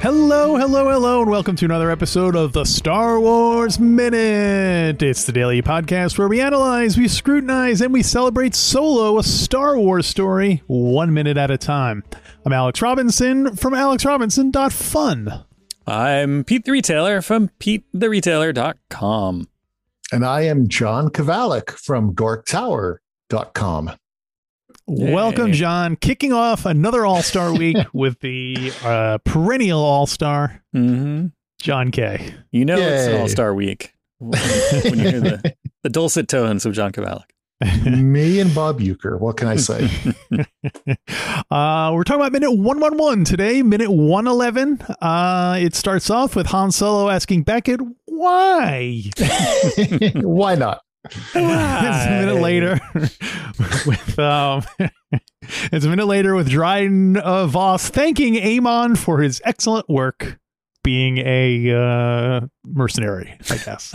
Hello, hello, hello, and welcome to another episode of the Star Wars Minute. It's the daily podcast where we analyze, we scrutinize, and we celebrate solo a Star Wars story one minute at a time. I'm Alex Robinson from alexrobinson.fun. I'm Pete the Retailer from PeteTheRetailer.com. And I am John Kovalik from DorkTower.com. Yay. Welcome, John. Kicking off another All Star week with the uh, perennial All Star, Mm-hmm. John Kay. You know it's an All Star Week when when you hear the, the dulcet tones of John Kovalik. Me and Bob Uecker. What can I say? uh, we're talking about minute 111 today, minute 111. Uh, it starts off with Han Solo asking Beckett, why? Why not? it's a minute later with um it's a minute later with Dryden uh, Voss thanking Amon for his excellent work being a uh mercenary, I guess.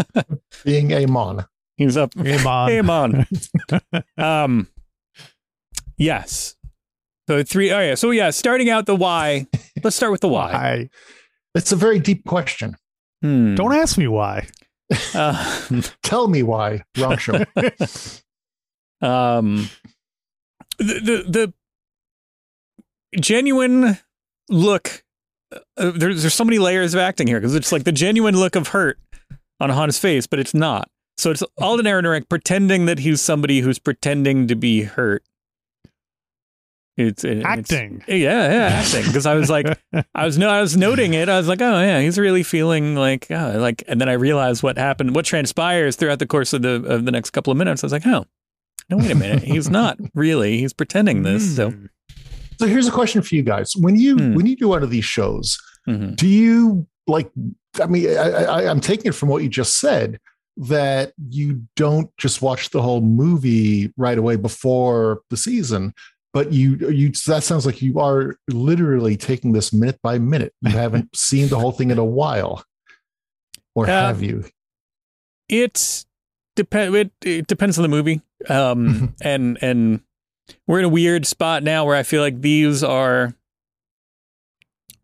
Being Amon. He's up. Amon. Hey, man. um, yes. So three. Oh yeah. So yeah. Starting out the why. Let's start with the why. I It's a very deep question. Hmm. don't ask me why. Uh, Tell me why. Wrong show. um, the the, the genuine look. Uh, there's there's so many layers of acting here because it's like the genuine look of hurt on Han's face, but it's not. So it's Alden Ehrenreich pretending that he's somebody who's pretending to be hurt. It's it- it's- Acting. yeah, yeah, acting. Because I was like, I was no, I was noting it. I was like, oh yeah, he's really feeling like, oh, like, and then I realized what happened, what transpires throughout the course of the of the next couple of minutes. I was like, oh, no, wait a minute, he's not really. He's pretending this. So, Hmm. So here's a question for you guys. When you Hmm. when you do one of these shows, mhm. do you like I mean, I, I, I'm taking it from what you just said that you don't just watch the whole movie right away before the season, but you you that sounds like you are literally taking this minute by minute. You haven't seen the whole thing in a while, or Uh, have you? it's depend. It, it depends on the movie. Um, and and we're in a weird spot now where I feel like these are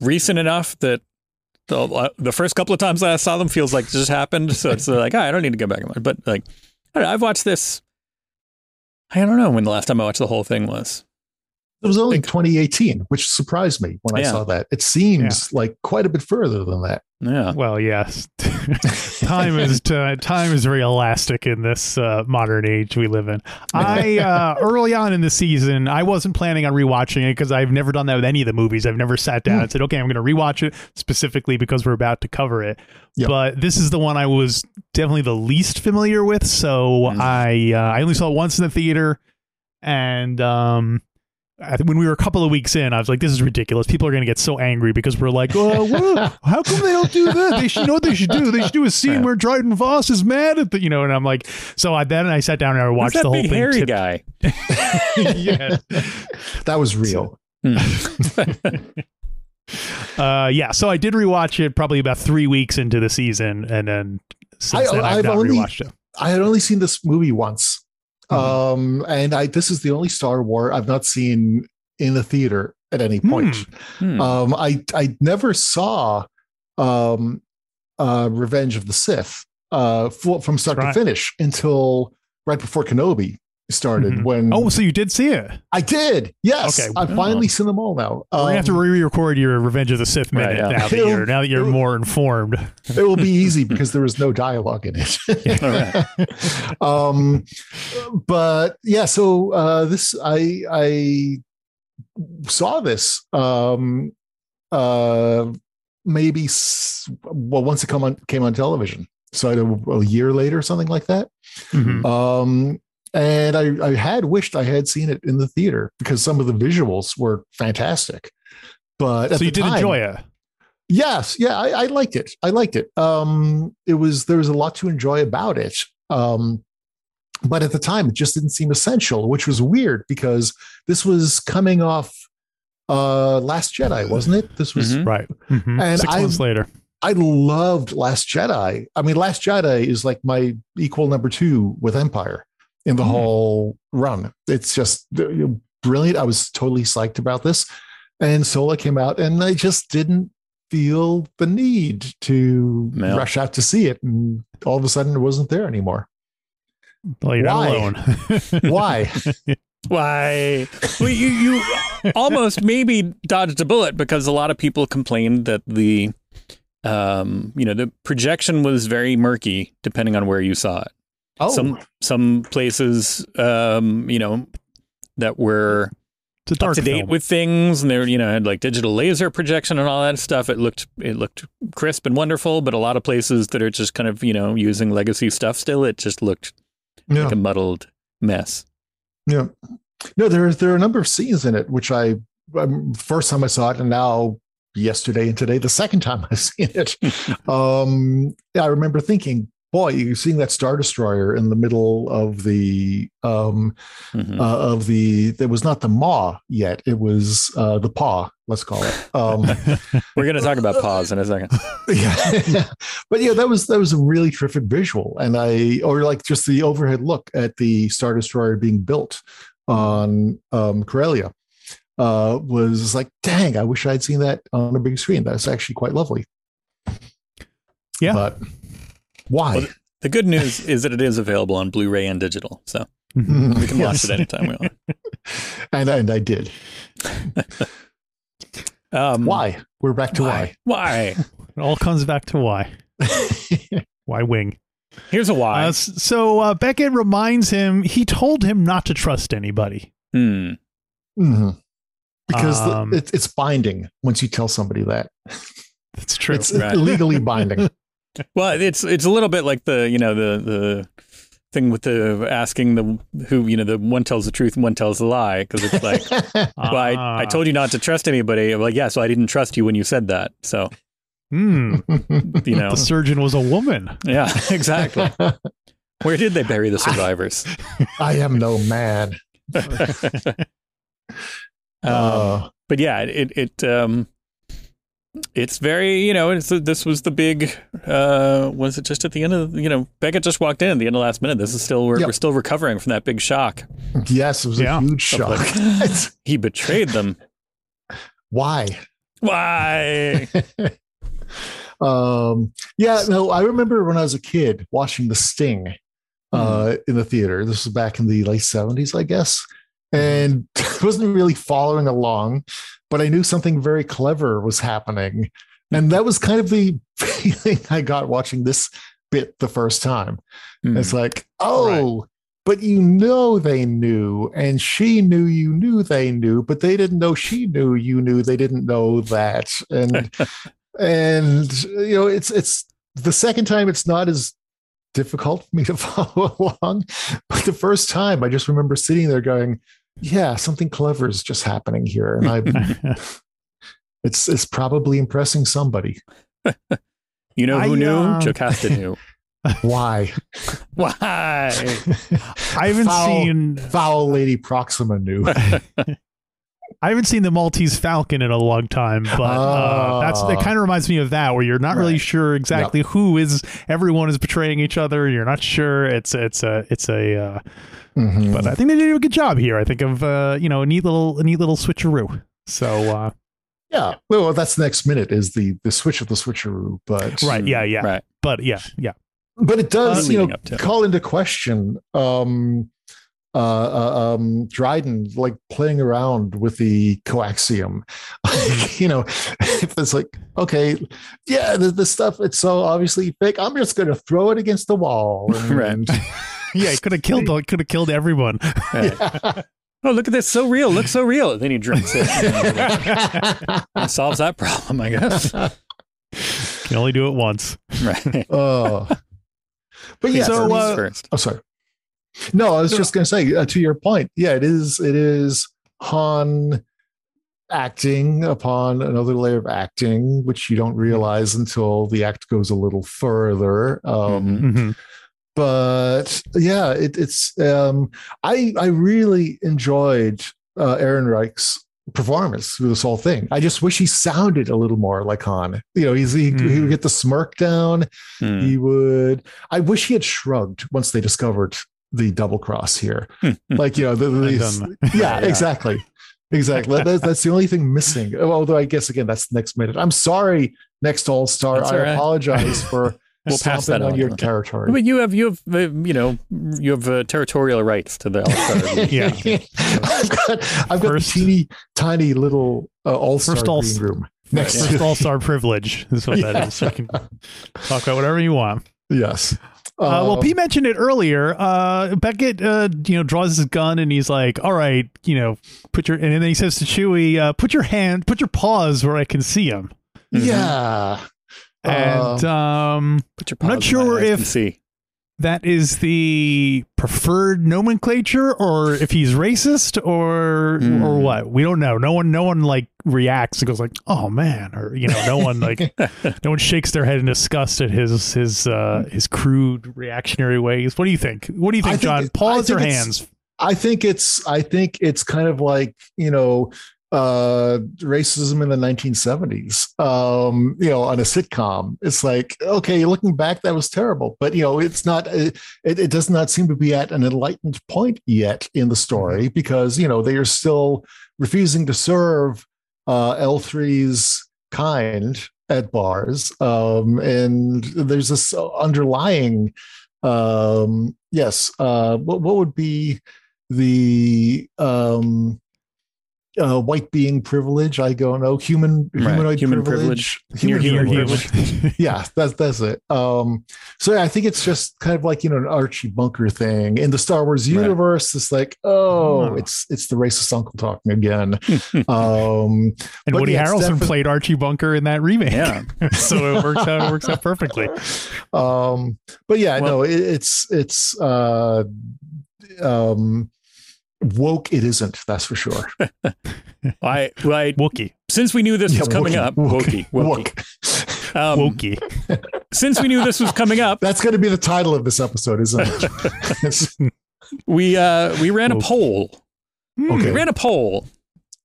recent enough that the the first couple of times that I saw them feels like it just happened. So it's like, oh, I don't need to go back and watch. But like, I don't know, I've watched this. I don't know when the last time I watched the whole thing was. It was only think- 2018, which surprised me when I saw that. It seems like quite a bit further than that. Yeah. Well, yes. time is t- time is very elastic in this uh, modern age we live in. I uh, early on in the season, I wasn't planning on rewatching it because I've never done that with any of the movies. I've never sat down and said, "Okay, I'm going to rewatch it specifically because we're about to cover it." Yep. But this is the one I was definitely the least familiar with, so Mm. I uh, I only saw it once in the theater, and um. I think when we were a couple of weeks in, I was like, "This is ridiculous. People are going to get so angry because we're like, oh, what? how come they don't do that? They should you know what they should do. They should do a scene Yeah. where Dryden Voss is mad at the, you know." And I'm like, so I then I sat down and I watched that the whole big thing. hairy tip- guy? yeah, That was real. Hmm. uh, yeah. So I did rewatch it probably about three weeks into the season, and then since I- then I've, I've not only- rewatched it. I had only seen this movie once. Um, and I this is the only Star Wars I've not seen in the theater at any point. Hmm. Um, I I never saw um, uh, Revenge of the Sith uh, from start Right. to finish until right before Kenobi started Mhm. when Oh, so you did see it? I did. Yes. Okay. I've finally seen them all now. We're gonna have to Um, re-record your Revenge of the Sith Right, minute yeah. now that you're now that you're more informed. it will be easy because there was no dialogue in it. All right. um, but yeah, so uh, this I I saw this um, uh, maybe well once it come on came on television. So I don't- a year later, or something like that. Mhm. Um, and I, I had wished I had seen it in the theater because some of the visuals were fantastic. But So you did time- enjoy it. Yes, yeah, I, I liked it. I liked it. Um, it was there was a lot to enjoy about it. Um, but at the time, it just didn't seem essential, which was weird because this was coming off uh Last Jedi, wasn't it? This was Mhm. Right. Mhm. And Six I- months later. I loved Last Jedi. I mean, Last Jedi is like my equal number two with Empire in the Hmm. whole run. It's just brilliant. I was totally psyched about this. And Solo came out, and I just didn't feel the need to Yeah. rush out to see it. And all of a sudden, it wasn't there anymore. Well, Why? Why? Why? Well, you you almost maybe dodged a bullet because a lot of people complained that the um you know the projection was very murky depending on where you saw it. Oh, Some some places um you know that were It's a dark up to date film. with things and they were you know had like digital laser projection and all that stuff it looked it looked crisp and wonderful but a lot of places that are just kind of you know using legacy stuff still it just looked yeah. like a muddled mess Yeah. No, there there are a number of scenes in it which I um, first time I saw it, and now yesterday and today the second time I've seen it. um, I remember thinking, boy, you're seeing that star destroyer in the middle of the um Mhm. uh, of the. It was not the maw yet; it was uh, the paw. Let's call it. Um, we're going to talk about paws in a second yeah but yeah that was that was a really terrific visual and i or like just the overhead look at the star destroyer being built on um Corellia uh was like dang i wish i'd seen that on a big screen that's actually quite lovely Yeah. but why Well, The good news is that it is available on Blu-ray and digital, so Mhm. we can watch Yes. it anytime we want. and and i did Um, why we're back to why, Why? It all comes back to why. Why wing? Here's a why. Uh, so uh, Beckett reminds him he told him not to trust anybody. Hmm. Mhm. because the- Um, it, it's binding once you tell somebody that That's true. it's Right. legally binding Well, it's it's a little bit like the you know the the thing with the asking the who you know the one tells the truth and one tells the lie because it's like well I, I told you not to trust anybody. I'm like yeah, so I didn't trust you when you said that. So Hmm. you know the surgeon was a woman. yeah exactly. Where did they bury the survivors? I am no man. Um, Uh, but yeah, it it um, it's very you know it's this was the big uh was it just at the end of you know Beckett just walked in at the end of the last minute. This is still we're, Yep. we're still recovering from that big shock. yes, it was Yeah. a huge shock. He betrayed them. Why? Why? um, yeah, no, I remember when I was a kid watching The Sting uh, in the theater. This was back in the late 70s, I guess. And wasn't really following along, but I knew something very clever was happening. And that was kind of the feeling I got watching this bit the first time. Hmm. It's like, oh, but you know they knew, and she knew you knew they knew, but they didn't know she knew you knew they didn't know that. And and you know, it's it's the second time it's not as difficult for me to follow along. But the first time I just remember sitting there going, Yeah, something clever is just happening here. And I it's it's probably impressing somebody. you know who I, knew? uh, Jocasta Nu. Why? Why? I haven't Foul- seen Foul Lady Proxima knew. I haven't seen the Maltese Falcon in a long time, but uh, that's that Ah. kind of reminds me of that, where you're not really sure exactly who is. Everyone is betraying each other. You're not sure. It's it's a it's a. Uh, Mhm. but I think they did a good job here. I think of uh, you know a neat little a neat little switcheroo. So uh, Yeah. Well, that's the next minute is the the switch of the switcheroo, but right, yeah, yeah, Right. but yeah, yeah, but it does you know leading up to. call into question um uh, uh, um, Dryden like playing around with the coaxium. you know, if it's like, okay, yeah, the, the stuff it's so obviously fake. I'm just going to throw it against the wall. And, yeah, he could have killed. It Could have killed everyone. yeah. Oh, look at this. So real. Looks so real. Then he drinks it. that solves that problem, I guess. Can only do it once. Right. Oh, but yeah. So, uh, first. oh, sorry. No, I was just going to say uh, to your point. Yeah, it is. It is Han acting upon another layer of acting, which you don't realize until the act goes a little further. Um, Mhm. hmm but yeah, it, it's um, I I really enjoyed uh, Ehrenreich's performance through this whole thing. I just wish he sounded a little more like Han. You know, he's he, he Mm. would get the smirk down. Hmm. He would. I wish he had shrugged once they discovered the double cross here. like you know, the, the- I've yeah, Yeah. exactly. Exactly. That- that's, that's the only thing missing. Although I guess again, that's next minute. I'm sorry, next All Star. That's I all right. apologize for We'll pass that on on. your territory. But you have you have uh, you know you have uh, territorial rights to the All-Star. Yeah. I've got I've got First- the teeny tiny little uh, all star First all- green room next First to all star privilege is what that Yeah. is. You can talk about whatever you want. yes. Uh, well, Um, Pete mentioned it earlier. Uh, Beckett, uh, you know, draws his gun and he's like, "All right, you know, put your," and then he says to Chewie, uh, "Put your hand, put your paws where I can see them." yeah. And um, Put your I'm not sure if- and see. That is the preferred nomenclature, or if he's racist, or Hmm. or what. We don't know. No one, no one like reacts and goes like, "Oh man," or you know, no one like, no one shakes their head in disgust at his his uh, his crude reactionary ways. What do you think? What do you think, think John? it- Paws I or hands? I think it's I think it's kind of like you know uh racism in the 1970s um you know on a sitcom it's like okay looking back that was terrible but you know it's not it, it does not seem to be at an enlightened point yet in the story because you know they are still refusing to serve uh l3's kind at bars. Um and there's this underlying um yes uh what, what would be the um uh white being privilege i don't know human Right. humanoid Human privilege, Near human human privilege. yeah that's that's it um so yeah, i think it's just kind of like you know an archie bunker thing in the star wars Right. universe it's like oh Oh. it's it's the racist uncle talking again um And Woody yeah, Harrelson defi- played Archie Bunker in that remake. Yeah. so it works out. It works out perfectly. um but yeah Well- no it, it's it's uh um woke it isn't that's for sure I, well, I Wookie, since we knew this was coming Wookie, up, Wookie, Wookie, Wookie. Um, Wookie. Since we knew this was coming up, that's going to be the title of this episode isn't it we uh we ran a Wookie. poll. We ran a poll,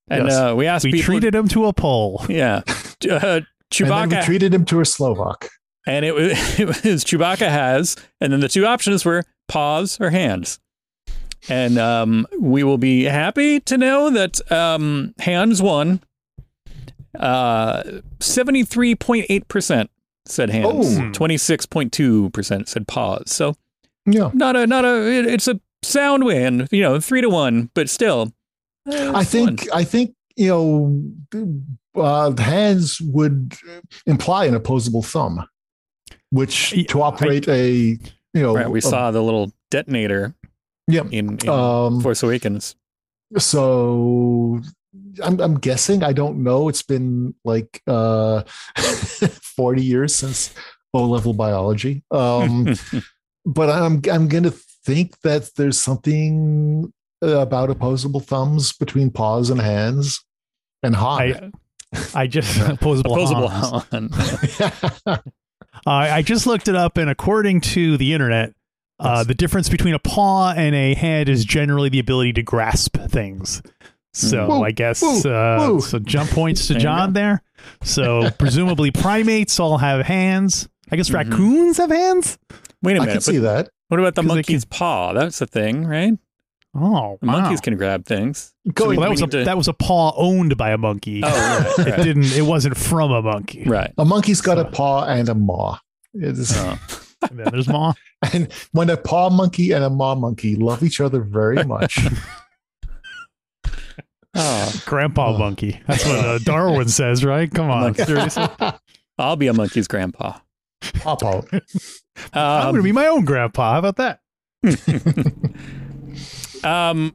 and Yes. uh, we asked We people. treated him to a poll. yeah, uh, and Chewbacca, we treated him to a slovak and it was, it was Chewbacca has, and then the two options were paws or hands. And um, we will be happy to know that um, hands won. Uh, seventy-three point eight percent said hands. Oh. Twenty-six point two percent said pause. So yeah not a not a. it- it's a sound win. You know, three to one, but still. uh, i think fun. i think you know uh hands would imply an opposable thumb which to operate a you know Right, we a- saw the little detonator yeah in, in um Force Awakens. so I'm, I'm guessing i don't know it's been like uh 40 years since o level biology um but i'm i'm gonna think that there's something uh, about opposable thumbs between paws and hands and Han. I, I just opposable. Opposable Hans. Han. Uh, I just looked it up, and according to the internet, uh, Yes. the difference between a paw and a hand is generally the ability to grasp things. So Woo, I guess woo, uh, woo. so jump points to There John there. So presumably primates all have hands. I guess Mhm. raccoons have hands. Wait a minute. I can see that. what about the they monkey's paw? That's a thing, right? Oh, wow. monkeys can grab things. Go- we- Well, that was a to- that was a paw owned by a monkey. Oh, right, it didn't. It wasn't from a monkey. right. A monkey's got a paw and a maw. It's, Oh. And then there's Ma. And when a paw monkey and a maw monkey love each other very much. Oh, Grandpa Oh. monkey. That's what uh, Darwin says, right? Come on. Seriously. I'll be a monkey's grandpa. Pop out. I'm going to Um, be my own grandpa. How about that? um,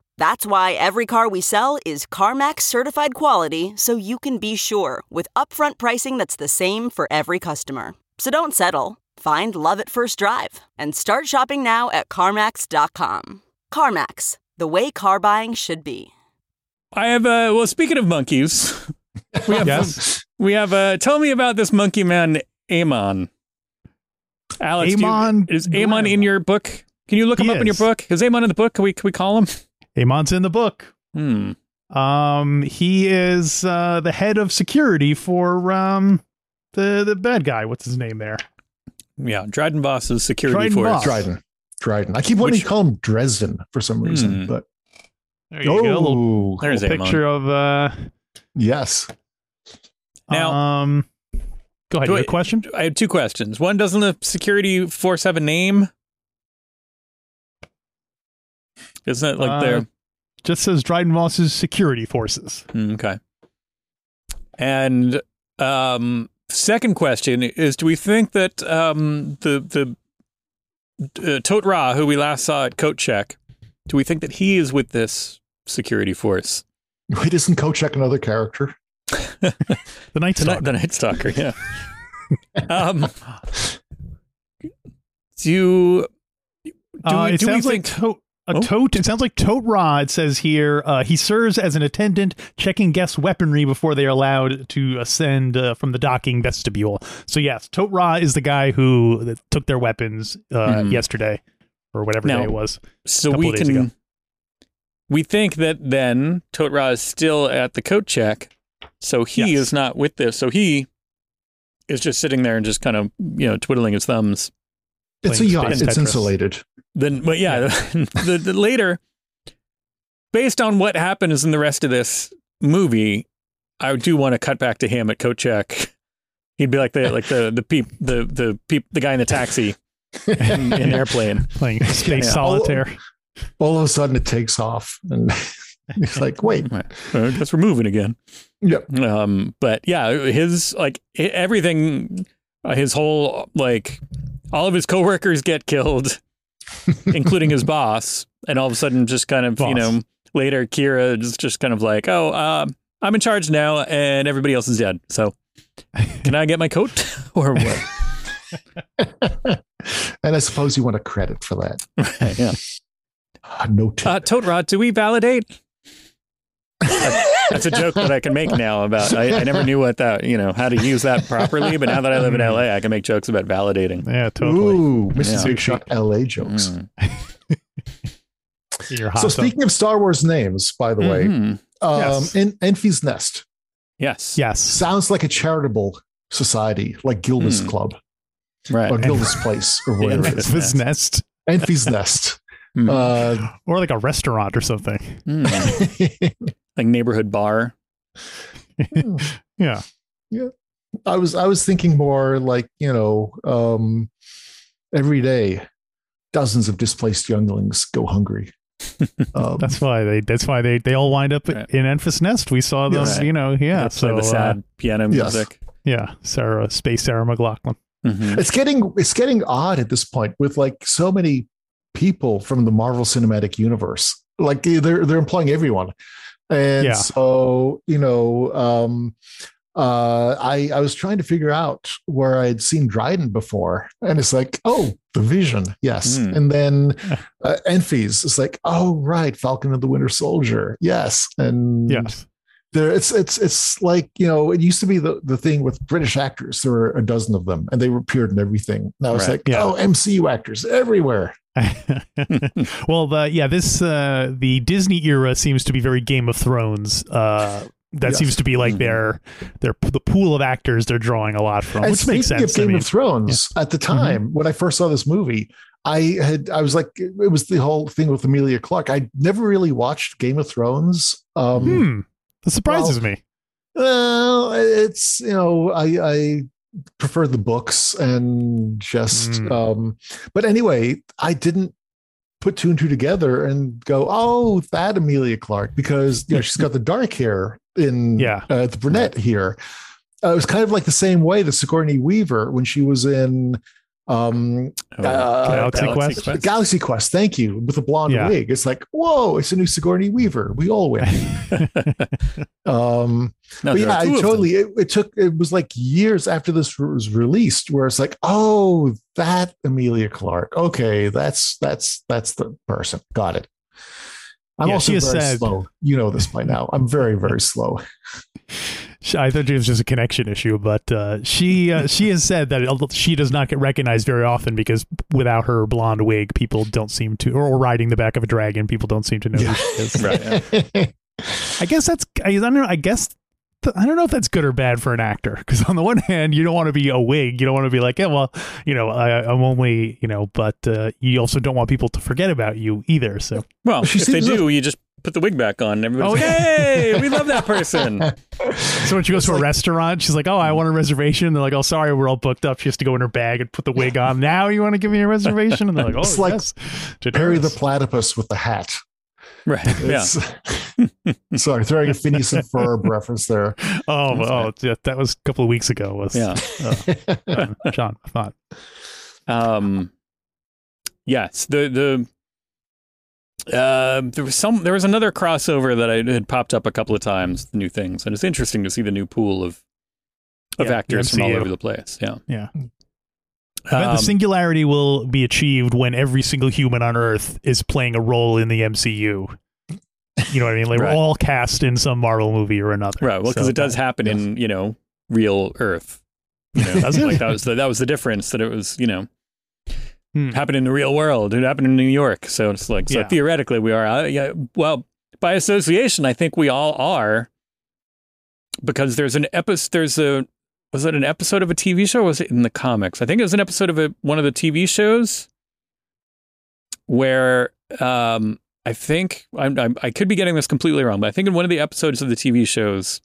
That's why every car we sell is CarMax certified quality so you can be sure with upfront pricing that's the same for every customer. So don't settle. Find love at first drive and start shopping now at CarMax.com. CarMax, the way car buying should be. I have uh well speaking of monkeys, we have Yes. we have uh tell me about this monkey man Amon. Alex, do you- Amon is Amon in your book? Can you look him He up in your book? Is Amon in the book? Can we can we call him? Amon's in the book. Hmm. Um, he is uh, the head of security for um, the the bad guy. What's his name there? Yeah, Dryden Voss's security Dryden force. Boss. Dryden. Dryden. I keep wanting Which- to call him Dresden for some reason, Hmm. but There you go. A little, oh, There's little Amon. picture of uh, yes. Now- um, go ahead. Do You I- question? I have two questions. One, doesn't the security force have a name? Isn't it like Uh, their Just says Dryden Voss's security forces. Mm, Okay. And um, second question is: Do we think that um, the the uh, Tot Ra, who we last saw at Coat Check, do we think that he is with this security force? Wait, isn't Kochek another character? The Night The, Stalker. the Night Stalker, yeah. um, do you, do, Uh, we, it do we sounds like think? Tote. A Oh. tote. It sounds like tote rod says here uh, he serves as an attendant, checking guests' weaponry before they are allowed to ascend uh, from the docking vestibule. So yes, tote rod is the guy who took their weapons uh, Mhm. yesterday or whatever Now- day it was. so we can. ago. We think that then Tot rod is still at the Coat Check, so he Yes. is not with this. So he is just sitting there and just kind of you know twiddling his thumbs. It's a yacht. It's Tetris. insulated. Then, but yeah, the, the later, based on what happens in the rest of this movie, I do want to cut back to him at coat check. He'd be like the like the the peep the the peep the guy in the taxi in, in airplane. Playing space Yeah. solitaire. All of a sudden, it takes off, and it's like, wait, Right. I guess we're moving again. yep. Um, but yeah, his like everything, uh, his whole like all of his coworkers get killed, including his boss, and all of a sudden, just kind of you know later, Kira is just kind of like, oh, um, I'm in charge now, and everybody else is dead. So can I get my coat or what? and I suppose you want a credit for that. yeah. Ah, no. Uh, Toad Rod, do we validate? That's a joke that I can make now about. I, I never knew what that, you know, how to use that properly, but now that I live in LA, I can make jokes about validating. Yeah, totally. Ooh, Mrs. Yeah. Big Shot LA jokes. Mm. In your hot So tub. speaking of Star Wars names, by the way, Mhm. um, Yes. in Enfy's Nest Yes. yes, sounds like a charitable society, like Gilda's Hmm. Club Right. or Gilda's Place or whatever it is. his nest, Enfy's Nest. Hmm. Uh, or like a restaurant or something. Mm. like neighborhood bar. Yeah, Yeah. I was I was thinking more like you know um, every day dozens of displaced younglings go hungry. Um, that's why they. That's why they. They all wind up Right. in Enfys Nest. We saw them. Yes. You know. Yeah. Let's So play the uh, sad piano yes. music. yeah, Sarah, Space Sarah McLachlan. Mhm. it's getting it's getting odd at this point with like so many people from the Marvel Cinematic Universe. Like they're they're employing everyone, and Yeah. so you know, um, uh, I I was trying to figure out where I had seen Dryden before, and it's like, oh, the Vision, yes, Hmm. and then uh, Enfys, it's like, oh, right, Falcon of the Winter Soldier, yes, and Yes. there it's it's it's like you know it used to be the, the thing with british actors there were a dozen of them and they were appeared in everything now it's Right. like Yeah. oh mcu actors everywhere well, the yeah, this uh the Disney era seems to be very Game of Thrones. Uh that Yes. seems to be like their their the pool of actors they're drawing a lot from, and which makes sense. of I game mean, of thrones at the time when i first saw this movie i had i was like it was the whole thing with Emilia Clarke i never really watched game of thrones um hmm, that surprises me. Well, it's you know, I I prefer the books and just Mm. um but anyway, I didn't put two and two together and go, oh, that Emilia Clarke, because you know she's got the dark hair in Yeah. uh, the brunette here. Uh, it was kind of like the same way that Sigourney Weaver when she was in um Oh, uh, Galaxy Quest? Galaxy Quest, thank you, with a blonde Yeah. wig. It's like, whoa, it's a new Sigourney Weaver. We all win. um No, but yeah, I totally. It, it took. It was like years after this was released, where it's like, oh, that Emilia Clarke. Okay, that's that's that's the person. Got it. I'm Yeah, also very said- slow. You know this by now. I'm very very slow. She- I thought it was just a connection issue, but uh, she uh, she has said that she does not get recognized very often because without her blonde wig, people don't seem to, or riding the back of a dragon, people don't seem to know who she is. Right, yeah. I guess that's I, I don't know. I guess I don't know if that's good or bad for an actor because on the one hand, you don't want to be a wig. You don't want to be like, yeah, well, you know, I, I'm only, you know, but uh, you also don't want people to forget about you either. So Well, if they seems do, you just put the wig back on. And everybody's Oh, like, hey, we love that person. So when she goes to a restaurant, she's like, "Oh, I want a reservation." They're like, "Oh, sorry, we're all booked up." She has to go in her bag and put the wig on. Now you want to give me a reservation? And they're like, "Oh, It's like yes." Perry the platypus with the hat. Right. Yeah. Sorry, throwing a Phineas and Ferb reference there. Oh, That's oh, yeah, that was a couple of weeks ago. Was Yeah. uh, John? I thought. Um, yes, the the uh, there was some there was another crossover that I had popped up a couple of times. New things, and it's interesting to see the new pool of of Yeah, actors from all over the place. Yeah, Yeah. Um, the singularity will be achieved when every single human on Earth is playing a role in the MCU. You know what I mean? Like Right. we're all cast in some Marvel movie or another. right. Well, because So it does happen in you know real Earth. You know, like that was the, that was the difference that it was you know Hmm. happened in the real world. It happened in New York. So it's like so Yeah. theoretically we are. Uh, yeah. Well, by association, I think we all are because there's an episode. There's a was it an episode of a TV show? or Was it in the comics? I think it was an episode of a, one of the TV shows where um, I think I'm, I'm, I could be getting this completely wrong, but I think in one of the episodes of the TV shows,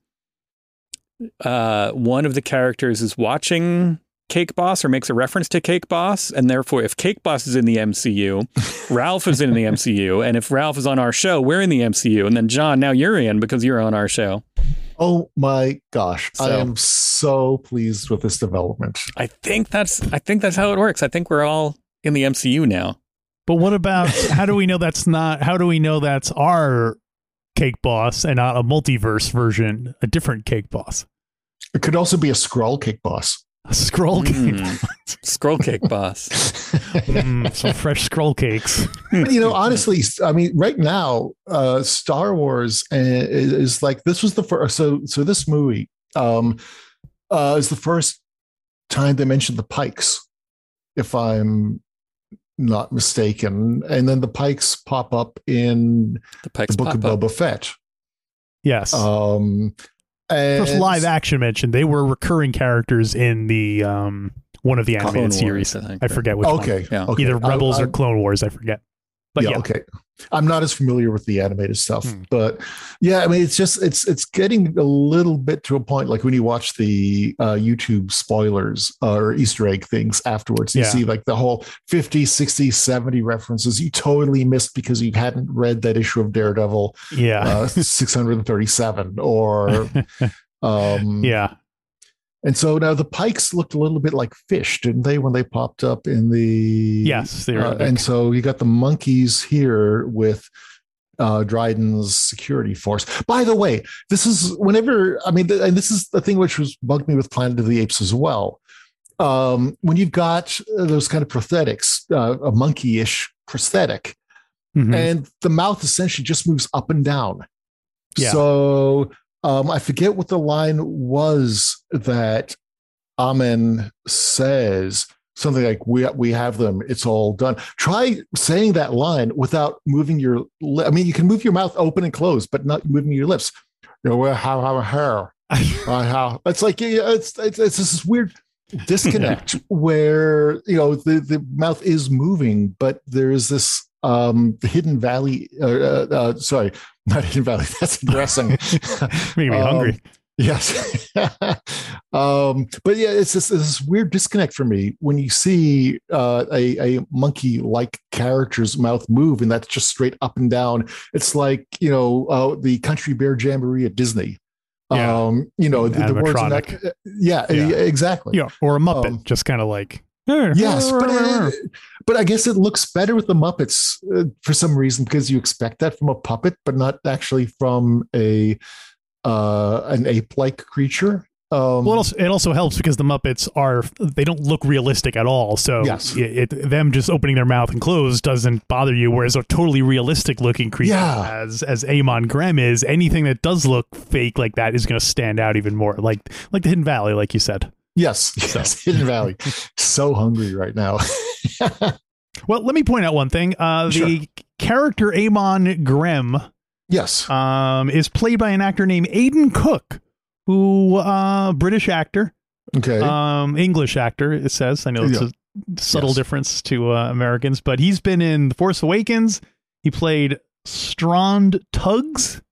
uh, one of the characters is watching Cake Boss or makes a reference to Cake Boss, and therefore, if Cake Boss is in the MCU, Ralph is in the MCU, and if Ralph is on our show, we're in the MCU, and then John, now you're in because you're on our show. Oh my gosh, I am so pleased with this development. I think that's I think that's how it works. I think we're all in the MCU now. But what about how do we know that's not? How do we know that's our cake boss and not a multiverse version, a different cake boss, It could also be a scroll cake boss. A scroll cake, Mm. Scroll Cake Boss. Mm, some fresh scroll cakes. But, you know, honestly, I mean, right now, uh, Star Wars uh, is, is like this was the first. So, so this movie um, uh, is the first time they mentioned the Pikes, if I'm not mistaken. And then the Pikes pop up in The Pikes the Book of up. Boba Fett. Yes. Um, and First live action mention. They were recurring characters in the um one of the Clone animated Wars, series. I think. I forget which one. Okay, Yeah. okay. Either I- Rebels I- or Clone Wars. I forget. But yeah, okay. I'm not as familiar with the animated stuff, Hmm. but yeah, I mean, it's just it's it's getting a little bit to a point. Like when you watch the uh, YouTube spoilers uh, or Easter egg things afterwards, you Yeah. see like the whole 50, 60, 70 references you totally missed because you hadn't read that issue of Daredevil yeah, uh, 637 or um yeah. And so now the pikes looked a little bit like fish didn't they when they popped up in the Yes, they uh, and so you got the monkeys here with uh dryden's security force by the way this is whenever i mean and this is the thing which was bugged me with planet of the apes as well um when you've got uh, those kind of prosthetics uh, a monkey-ish prosthetic Mhm. and the mouth essentially just moves up and down. Yeah. So Um, I forget what the line was that Amon says. Something like "We we have them. It's all done." Try saying that line without moving your. Li- I mean, you can move your mouth open and closed, but not moving your lips. You know, how how hair. Uh, how it's like yeah, it's, it's it's this weird disconnect where you know the the mouth is moving, but there is this um hidden valley. Uh, uh, uh, sorry, not hidden valley. That's aggressing. Making me Um, hungry. Yes. um, but yeah, it's this, this weird disconnect for me when you see uh, a, a monkey like character's mouth move and that's just straight up and down. It's like, you know, uh, the country bear jamboree at Disney. Yeah. Um, you know, the, the words that, Animatronic. yeah, Yeah. exactly. Yeah, or a Muppet, Um, just kind of like. Yes, but uh, but I guess it looks better with the Muppets uh, for some reason because you expect that from a puppet, but not actually from a uh, an ape-like creature. Um, Well, it also, it also helps because the Muppets are they don't look realistic at all. So Yes. it, it- them just opening their mouth and closed doesn't bother you. Whereas a totally realistic looking creature Yeah. as as Amon Grem is, anything that does look fake like that is going to stand out even more. Like like the Hidden Valley, like you said. Yes, yes, Hidden Valley. so hungry right now. Well, let me point out one thing. Uh, the character Amon Grem yes, um, is played by an actor named Aidan Cook, who uh, British actor, okay. um, English actor. It says. I know it's Yeah. a subtle Yes. difference to uh, Americans, but he's been in The Force Awakens. He played Strono Tuggs,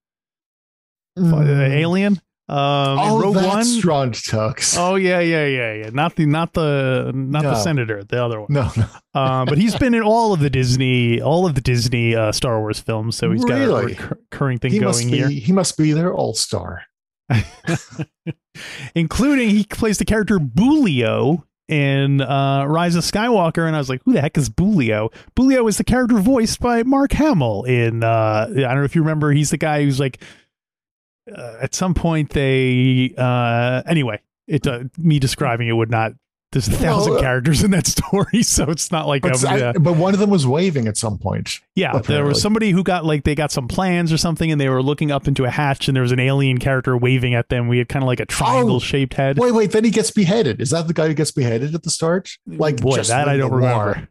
uh, Mm. alien. Um, oh, Rogue that's One. Strono Tuggs. Oh yeah, yeah, yeah, yeah. Not the not the not the senator, the other one. No, no. Uh, but he's been in all of the Disney, all of the Disney uh, Star Wars films, so he's got a Really? recur- recurring thing He going be. here, He must be their all-star. including he plays the character Boolio in uh, Rise of Skywalker, and I was like, who the heck is Boolio? Boolio is the character voiced by Mark Hamill in. Uh, I don't know if you remember, he's the guy who's like, uh, at some point they. Uh, anyway, it uh, me describing it would not. There's a thousand Well, uh, characters in that story, so it's not like But, I- but one of them was waving at some point. Yeah, there was somebody who got like they got some plans or something, and they were looking up into a hatch, and there was an alien character waving at them. We had kind of like a triangle shaped head. Wait, wait. Then he gets beheaded. Is that the guy who gets beheaded at the start? Like Boy, just that I don't remember.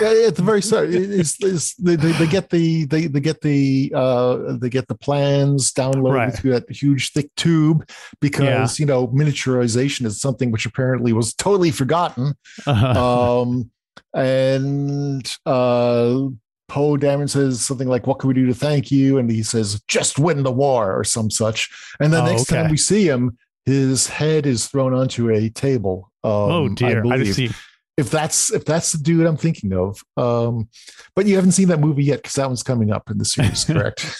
Yeah, at the very start, is is they, they, get the they, they get the uh they get the plans downloaded Right. through that huge thick tube because you know miniaturization is something which apparently was totally forgotten. Uh-huh. Um, and uh, Poe Dameron says something like, "What can we do to thank you?" And he says, "Just win the war" or some such. And the Oh, next time we see him, his head is thrown onto a table. Um, oh dear, I, I see. If that's if that's the dude I'm thinking of. Um, but you haven't seen that movie yet because that one's coming up in the series, correct?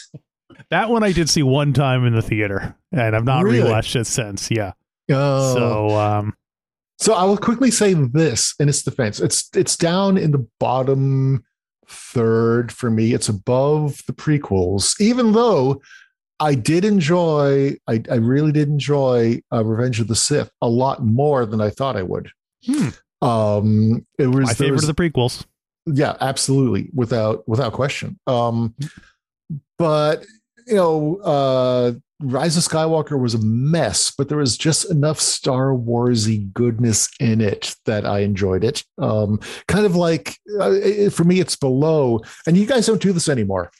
That one I did see one time in the theater, and I've not Really? rewatched it since. Yeah, Uh, so um, So I will quickly say this in its defense. It's it's down in the bottom third for me. It's above the prequels, even though I did enjoy, I, I really did enjoy uh, Revenge of the Sith a lot more than I thought I would. Hmm. Um, it was my favorite was- of the prequels. yeah absolutely without without question um but you know uh rise of skywalker was a mess but there was just enough star warsy goodness in it that i enjoyed it um kind of like uh, for me it's below and you guys don't do this anymore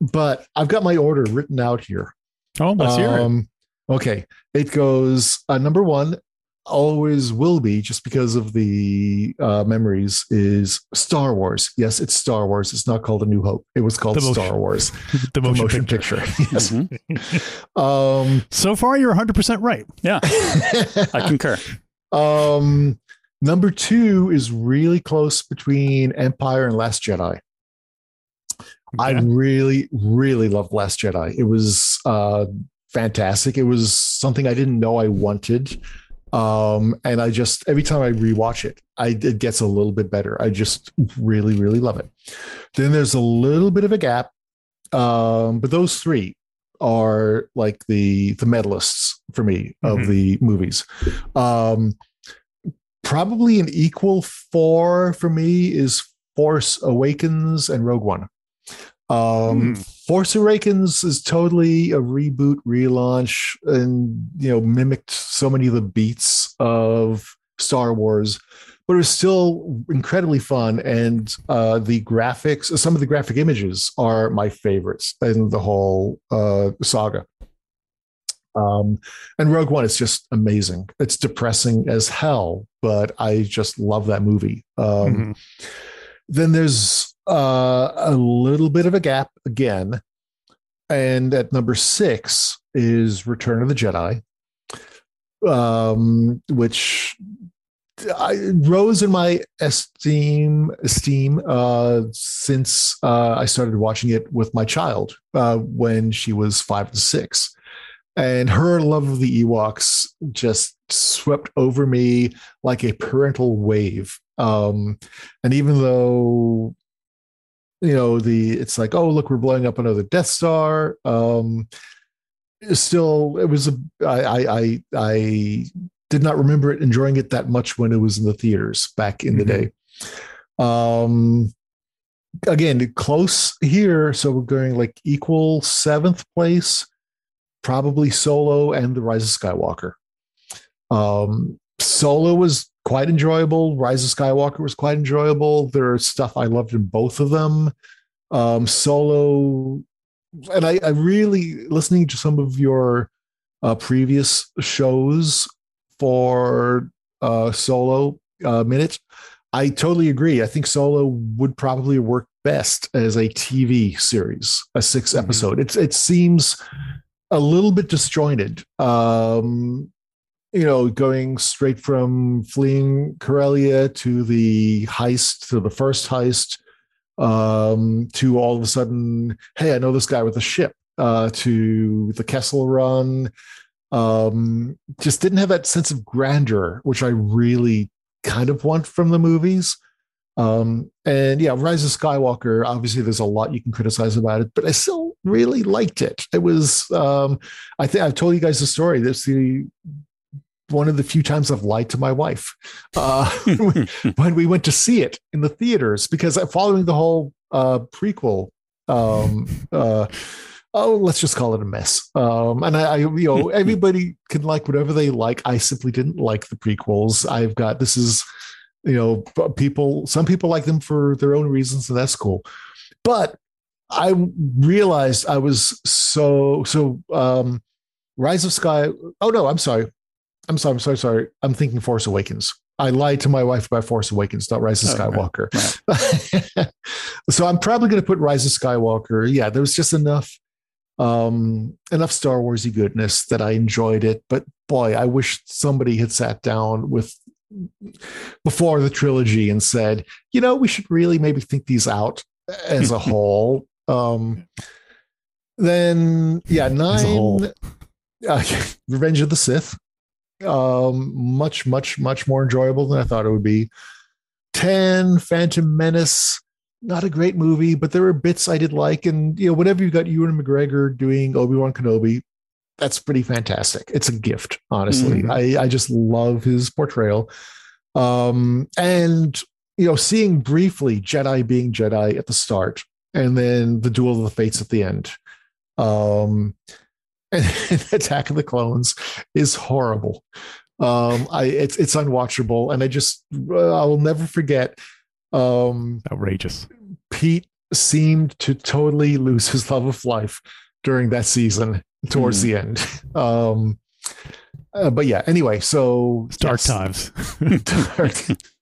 but i've got my order written out here Oh, let's hear it. um, Okay, it goes uh, number one. Always will be just because of the uh, memories is Star Wars. Yes, it's Star Wars. It's not called A New Hope. It was called The motion- Star Wars. The motion, picture. yes. Mm-hmm. Um, So far, you're 100 percent right. Yeah, I concur. um, number two is really close between Empire and Last Jedi. I really, really loved Last Jedi. It was uh, fantastic. It was something I didn't know I wanted. Um, and I just, every time I rewatch it, I, it gets a little bit better. I just really, really love it. Then there's a little bit of a gap. Um, but those three are like the, the medalists for me of Mhm. the movies. Um, probably an equal four for me is Force Awakens and Rogue One. Um, Hmm. Force Awakens is totally a reboot, relaunch, and you know mimicked so many of the beats of Star Wars, but it was still incredibly fun. And uh, the graphics, some of the graphic images are my favorites in the whole uh, saga. Um, and Rogue One is just amazing. It's depressing as hell, but I just love that movie. Um, Mhm. Then there's uh, a little bit of a gap again. And at number six is Return of the Jedi, um, which I rose in my esteem esteem uh, since uh, I started watching it with my child uh, when she was five to six, and her love of the Ewoks just swept over me like a parental wave. Um, and even though you know the it's like oh look we're blowing up another Death Star, um, still it was a I I I, I did not remember it enjoying it that much when it was in the theaters back in the day. Um, again, close here, so we're going like equal seventh place, probably Solo and The Rise of Skywalker. Um, Solo was quite enjoyable. Rise of Skywalker was quite enjoyable. There's stuff I loved in both of them. Um, Solo, and I, I really listening to some of your uh, previous shows for uh, Solo uh, minute. I totally agree. I think Solo would probably work best as a TV series, a 6 episode. It's it seems a little bit disjointed. Um, you know, going straight from fleeing Corellia to the heist, to the first heist, um, to all of a sudden, hey, I know this guy with a ship, uh, to the Kessel Run. Um, just didn't have that sense of grandeur, which I really kind of want from the movies. Um, and yeah, Rise of Skywalker, obviously there's a lot you can criticize about it, but I still really liked it. It was um I think I've told you guys the story. This the one of the few times I've lied to my wife uh, when we went to see it in the theaters because following the whole uh, prequel, um, uh, oh, let's just call it a mess. Um, and I, I, you know, everybody can like whatever they like. I simply didn't like the prequels. I've got this is, you know, people. Some people like them for their own reasons, and that's cool. But I realized I was so so. Um, Rise of Sky. Oh no, I'm sorry. I'm sorry. I'm sorry. Sorry. I'm thinking Force Awakens. I lied to my wife about Force Awakens, not Rise of Oh, right, Skywalker. so I'm probably going to put Rise of Skywalker. Yeah, there was just enough, um, enough Star Warsy goodness that I enjoyed it. But boy, I wish somebody had sat down with before the trilogy and said, you know, we should really maybe think these out as a whole. Um, then yeah, As a whole. nine, uh, Revenge of the Sith um much much much more enjoyable than i thought it would be. 10 phantom menace not a great movie but there were bits i did like. And you know whatever you got ewan mcgregor doing obi-wan kenobi that's pretty fantastic. It's a gift honestly. Mhm. i i just love his portrayal. Um and you know seeing briefly jedi being jedi at the start and then the duel of the fates at the end. Um and Attack of the Clones is horrible. Um, I it's it's unwatchable, and I just uh, I will never forget. Um, Outrageous. Pete seemed to totally lose his love of life during that season towards the end. Um, uh, but yeah, anyway, so It's dark yes. times. Dark.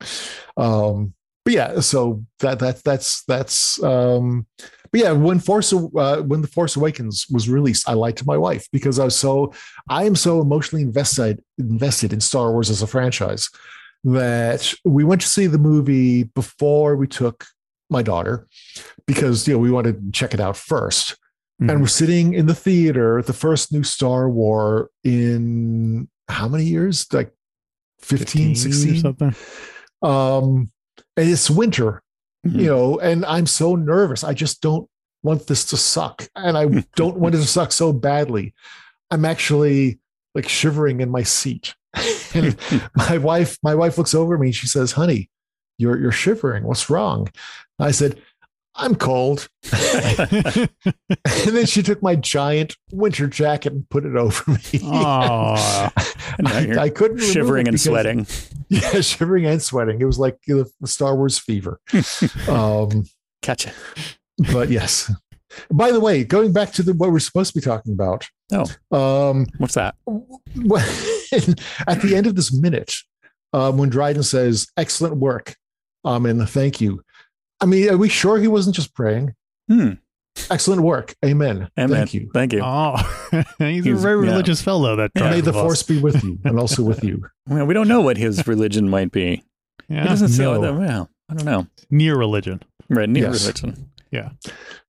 um but yeah so that that that's that's um but yeah when force uh, when the force awakens was released i lied to my wife because i was so i am so emotionally invested invested in star wars as a franchise that we went to see the movie before we took my daughter because you know we wanted to check it out 1st Mhm. and we're sitting in the theater the first new star war in how many years like 15, 15 or 16 something. um and it's winter Mhm. you know and i'm so nervous i just don't want this to suck and i don't want it to suck so badly i'm actually like shivering in my seat and my wife my wife looks over at me and she says honey you're you're shivering what's wrong i said I'm cold. and then she took my giant winter jacket and put it over me. Aw. And now I, I couldn't shivering and because- sweating. Yeah, shivering and sweating. It was like the Star Wars fever. um, Catch it. but yes. By the way, going back to the, what we're supposed to be talking about. Oh. Um, What's that? at the end of this minute, um, when Dryden says, excellent work, um, and thank you. I mean, are we sure he wasn't just praying? Hmm. Excellent work. Amen. Amen. Thank you. Thank you. Oh, he's, a He's- very yeah. religious fellow. That Yeah. May the bus. force be with you and also with you. Well, we don't know what his religion might be. Yeah, He doesn't say no. what the, well, I don't know. near religion. Right, near Yes. religion. Yeah.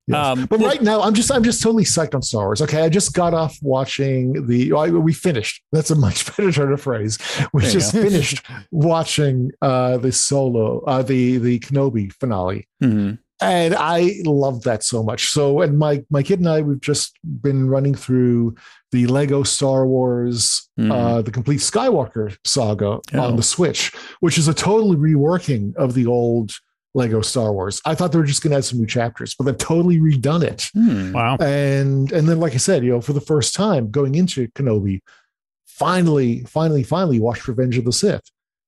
Yes. Um, but right now, I'm just I'm just totally psyched on Star Wars. Okay, I just got off watching the. I, we finished. That's a much better turn of phrase. We There just go. finished watching uh, the solo, uh, the the Kenobi finale, Mhm. And I love that so much. So, and my my kid and I, we've just been running through the Lego Star Wars, Mhm. uh, the complete Skywalker saga Oh. on the Switch, which is a totally reworking of the old Lego Star Wars. I thought they were just going to add some new chapters, but they've totally redone it. Hmm. Wow. And and then, like I said, you know, for the first time going into Kenobi, finally, finally, finally watched Revenge of the Sith.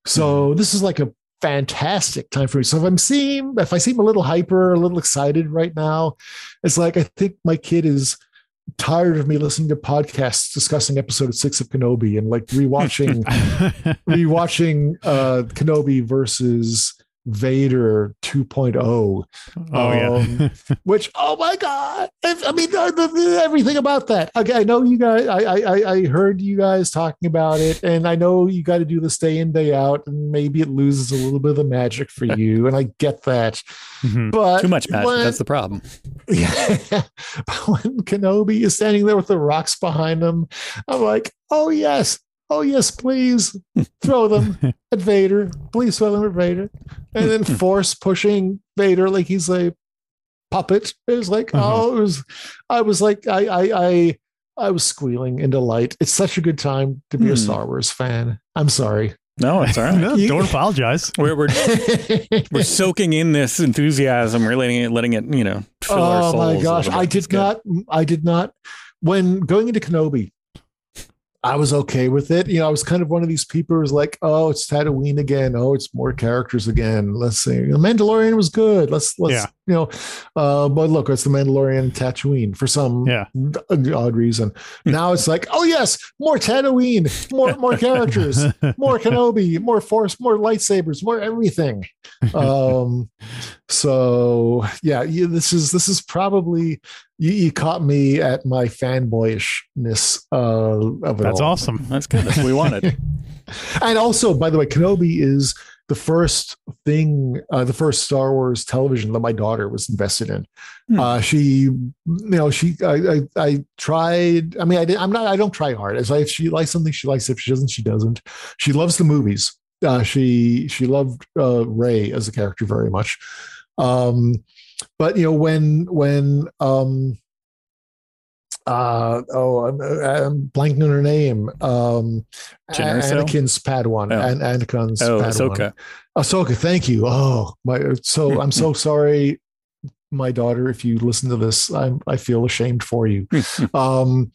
So this is like a fantastic time for me. So if I'm seeing, if I seem a little hyper, a little excited right now, it's like I think my kid is tired of me listening to podcasts discussing episode six of Kenobi and like rewatching rewatching uh Kenobi versus Vader 2.0 oh yeah. um, which oh my god i mean everything about that okay i know you guys I, I I- heard you guys talking about it and i know you got to do this day in day out and maybe it loses a little bit of the magic for you and i get that Mhm. but Too much magic. when- That's the problem. yeah. But when Kenobi is standing there with the rocks behind him, I'm like, oh yes, oh yes, please throw them at Vader. Please throw them at Vader. And then force pushing Vader like he's a puppet. It was like, Mhm. oh, it was I was like, I I I I was squealing in delight. It's such a good time to be a Hmm. Star Wars fan. I'm sorry. No, it's all right. No, don't apologize. We're, we're we're soaking in this enthusiasm. We're letting it, letting it, you know, fill our oh souls. my gosh i did not i did not when going into kenobi i was okay with it. You know i was kind of one of these people who was like oh it's tatooine again. Oh it's more characters again. Let's see. The mandalorian was good. Let's let's Yeah. You know uh but look it's the mandalorian tatooine for some Yeah. odd reason now it's like oh yes more tatooine more more characters more Kenobi, more Force, more lightsabers, more everything. Um, so yeah, you, this is this is probably you, you caught me at my fanboyishness uh, of it That's all. awesome. That's good. That's what we wanted. And also, by the way, Kenobi is the first thing, uh, the first Star Wars television that my daughter was invested in. Hmm. Uh, she, you know, she, I, I, I tried. I mean, I did, I'm not. I don't try hard. As like if she likes something, she likes it. If she doesn't, she doesn't. She loves the movies. Uh, she she loved uh, Rey as a character very much. Um, but you know when when um, uh oh I'm, I'm blanking on her name um Jyn Erso? Anakin's Padawan Oh. and Anakin's Oh, Padawan. Ahsoka. Ahsoka, thank you. Oh, my so I'm so sorry, my daughter. If you listen to this, I'm I feel ashamed for you. um,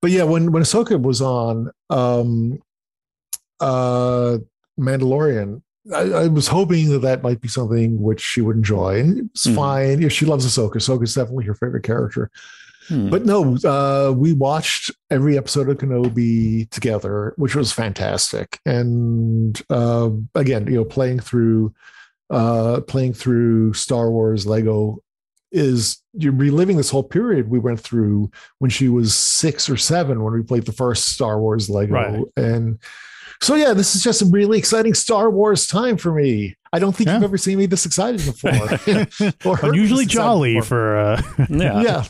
but yeah, when when Ahsoka was on um, uh, Mandalorian, I, I was hoping that that might be something which she would enjoy, and it's Mhm. fine. Yeah, she loves Ahsoka. Ahsoka's definitely her favorite character. Hmm. But no, uh, we watched every episode of Kenobi together, which was fantastic. And uh, again, you know, playing through uh, playing through Star Wars Lego is you're reliving this whole period we went through when she was six or seven when we played the first Star Wars Lego. Right. And so yeah, this is just a really exciting Star Wars time for me. I don't think Yeah. you've ever seen me this excited before. Or heard me Unusually jolly before for uh, yeah. yeah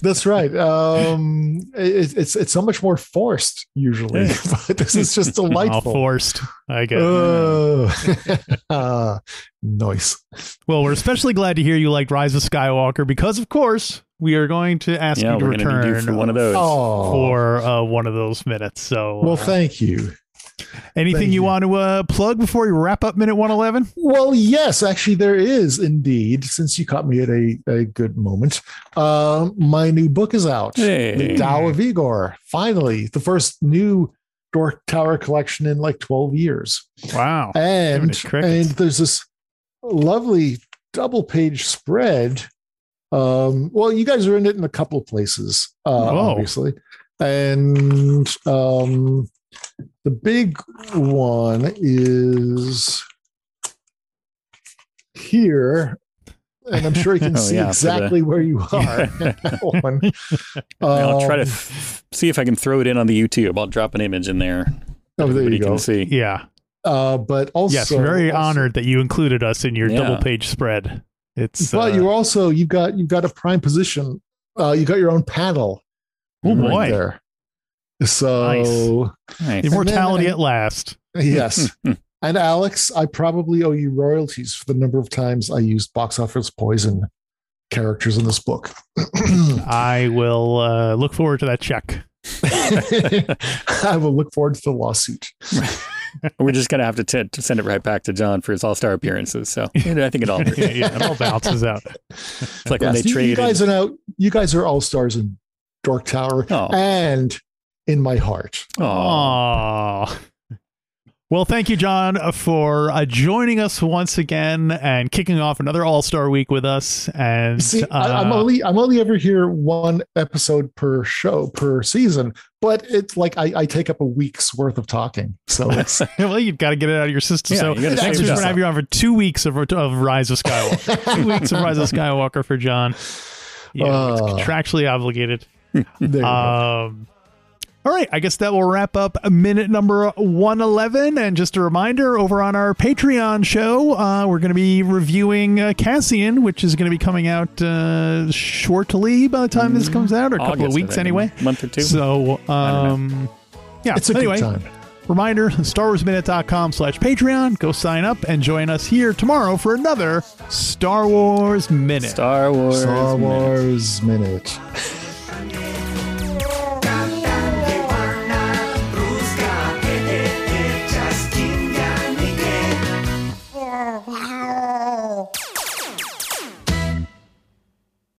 that's right um it, it's it's so much more forced usually but this is just delightful. all delightful forced. I guess. oh uh, nice well, we're especially glad to hear you liked Rise of Skywalker because, of course, we are going to ask Yeah, you to we're to return for one of those. oh for uh, one of those minutes. So, well uh, thank you Anything you, you. want to uh, plug before we wrap up minute 111? Well, yes, actually, there is indeed. Since you caught me at a, a good moment, uh, my new book is out. Hey. The Tao of Igor. Finally, the first new Dork Tower collection in like twelve years. Wow. And Giving it crickets. and there's this lovely double page spread. Um, well, you guys are in it in a couple of places, uh, Whoa. obviously, and um, the big one is here. And I'm sure you can Oh, see yeah, for the- exactly where you are. in that. I'll try to Um, f- see if I can throw it in on the YouTube. I'll drop an image in there. Oh, there you go. can see. Yeah. Uh, but also, yes. Very also- honored that you included us in your Yeah. double page spread. It's But uh, you're also you've got you've got a prime position. Uh, you got your own panel. Oh, right boy. there. So Nice. immortality and- at last. yes, and Alex, I probably owe you royalties for the number of times I used box office poison characters in this book. I will uh, look forward to that check. I will look forward to the lawsuit. We're just gonna have to, t- to send it right back to John for his All Star appearances. So you know, I think it all works. yeah, yeah, it all balances out. It's like when Yes, they you, you traded. guys are now you guys are all stars in Dork Tower Oh. and in my heart. Aw. Aww. Well, thank you, John, for uh, joining us once again and kicking off another All Star Week with us. And See, I, I'm uh, only I'm only ever here one episode per show per season, but it's like I, I take up a week's worth of talking. So it's well, you've got to get it out of your system. Yeah, so you gotta next save week's we're gonna have you on for two weeks of, of Rise of Skywalker. two weeks of Rise of Skywalker for John. Yeah, it's Uh, contractually obligated. there you go. Um, all right, I guess that will wrap up minute number 111. And just a reminder over on our Patreon show, uh, we're going to be reviewing uh, Cassian, which is going to be coming out uh, shortly by the time this comes out, or a couple August, of weeks anyway. a month or two. So, um, yeah. It's a anyway, good time. reminder StarWarsMinute.com slash Patreon. Go sign up and join us here tomorrow for another Star Wars Minute. Star Wars. Star Minute. Wars minute. Wow.